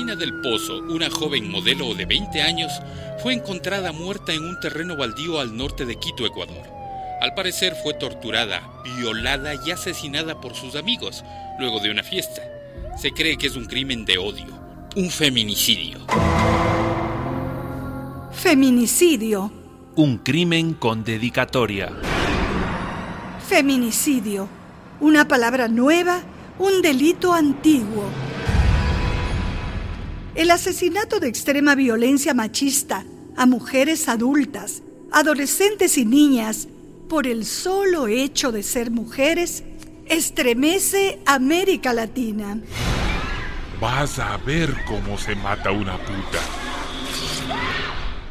Catalina del Pozo, una joven modelo de 20 años, fue encontrada muerta en un terreno baldío al norte de Quito, Ecuador. Al parecer fue torturada, violada y asesinada por sus amigos luego de una fiesta. Se cree que es un crimen de odio, un feminicidio. Feminicidio. Un crimen con dedicatoria. Feminicidio. Una palabra nueva, un delito antiguo. El asesinato de extrema violencia machista a mujeres adultas, adolescentes y niñas por el solo hecho de ser mujeres estremece América Latina. Vas a ver cómo se mata una puta.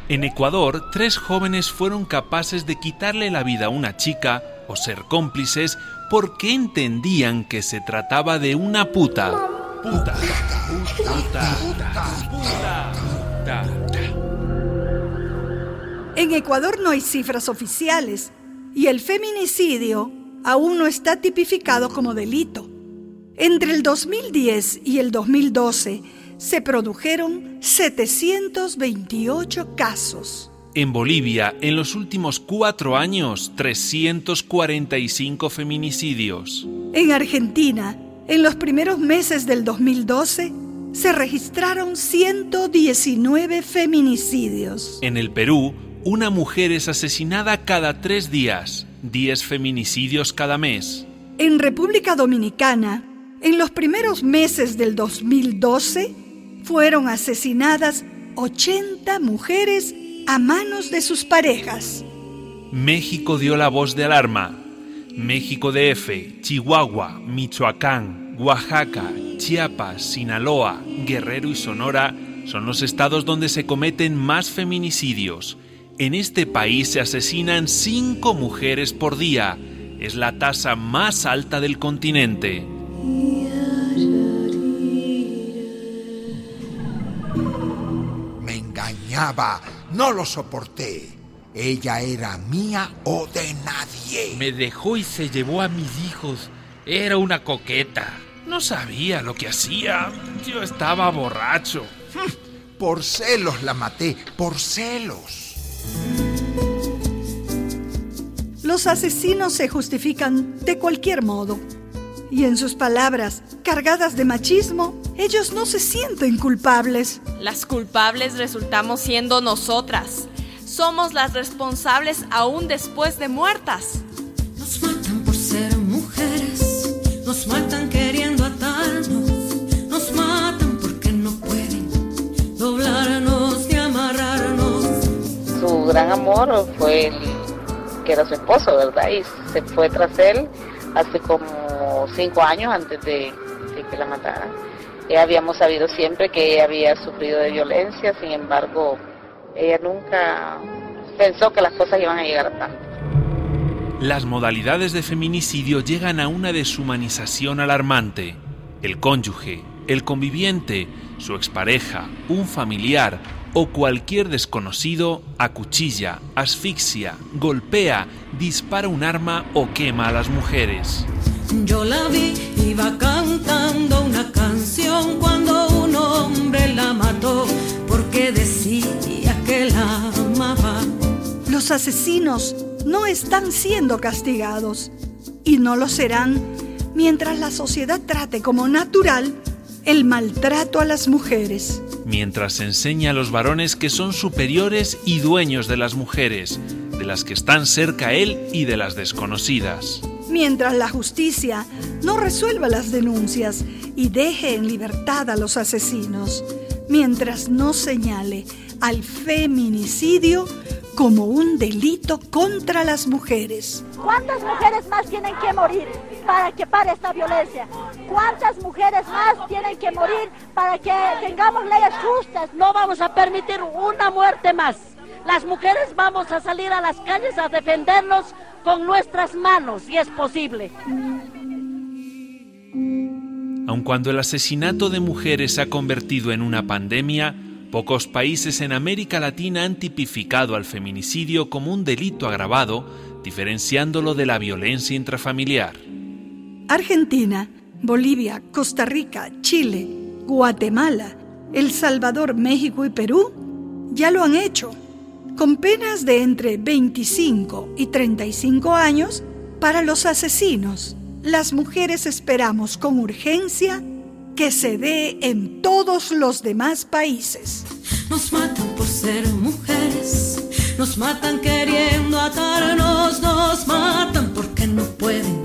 En Ecuador, tres jóvenes fueron capaces de quitarle la vida a una chica o ser cómplices porque entendían que se trataba de una puta. Puta, puta, puta, puta, En Ecuador no hay cifras oficiales y el feminicidio aún no está tipificado como delito. Entre el 2010 y el 2012 se produjeron 728 casos. En Bolivia, en los últimos cuatro años, 345 feminicidios. En Argentina, en los primeros meses del 2012, se registraron 119 feminicidios. En el Perú, una mujer es asesinada cada tres días, 10 feminicidios cada mes. En República Dominicana, en los primeros meses del 2012, fueron asesinadas 80 mujeres a manos de sus parejas. México dio la voz de alarma. México DF, Chihuahua, Michoacán, Oaxaca, Chiapas, Sinaloa, Guerrero y Sonora son los estados donde se cometen más feminicidios. En este país se asesinan cinco mujeres por día. Es la tasa más alta del continente. Me engañaba, no lo soporté. Ella era mía o de nadie. Me dejó y se llevó a mis hijos. Era una coqueta. No sabía lo que hacía. Yo estaba borracho. Por celos la maté, por celos. Los asesinos se justifican de cualquier modo. Y en sus palabras, cargadas de machismo, ellos no se sienten culpables. Las culpables resultamos siendo nosotras. Somos las responsables aún después de muertas. Nos matan por ser mujeres, nos matan queriendo gran amor fue el que era su esposo, ¿verdad? Y se fue tras él hace como cinco años antes de, que la mataran. Eh, habíamos sabido siempre que ella había sufrido de violencia, sin embargo, ella nunca pensó que las cosas iban a llegar a tanto. Las modalidades de feminicidio llegan a una deshumanización alarmante. El cónyuge, el conviviente, su expareja, un familiar o cualquier desconocido acuchilla, asfixia, golpea, dispara un arma o quema a las mujeres. Yo la vi, iba cantando una canción cuando un hombre la mató porque decía que la amaba. Los asesinos no están siendo castigados y no lo serán mientras la sociedad trate como natural el maltrato a las mujeres. Mientras se enseña a los varones que son superiores y dueños de las mujeres, de las que están cerca a él y de las desconocidas. Mientras la justicia no resuelva las denuncias y deje en libertad a los asesinos. Mientras no señale al feminicidio como un delito contra las mujeres. ¿Cuántas mujeres más tienen que morir para que pare esta violencia? ¿Cuántas mujeres más tienen que morir para que tengamos leyes justas? No vamos a permitir una muerte más. Las mujeres vamos a salir a las calles a defendernos con nuestras manos, si es posible. Aun cuando el asesinato de mujeres se ha convertido en una pandemia, Pocos países en América Latina han tipificado al feminicidio como un delito agravado, diferenciándolo de la violencia intrafamiliar. Argentina, Bolivia, Costa Rica, Chile, Guatemala, El Salvador, México y Perú ya lo han hecho, con penas de entre 25 y 35 años para los asesinos. Las mujeres esperamos con urgencia que se dé en todos los demás países. Nos matan por ser mujeres, nos matan queriendo atarnos, nos matan porque no pueden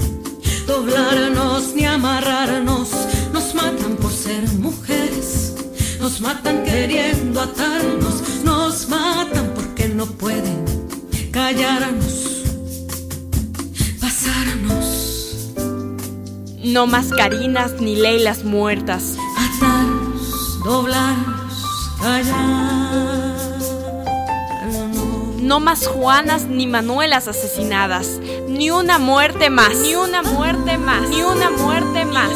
amarrarnos, nos matan por ser mujeres, nos matan queriendo atarnos, nos matan porque no pueden callarnos, pasarnos. No más Carinas ni Leilas muertas. Atarnos, doblarnos, callarnos. No más Juanas ni Manuelas asesinadas. Ni una muerte más. Ni una muerte más. Ni una muerte más.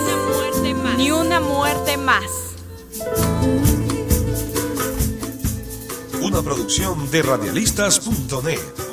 Ni una muerte más. Una producción de radialistas.net.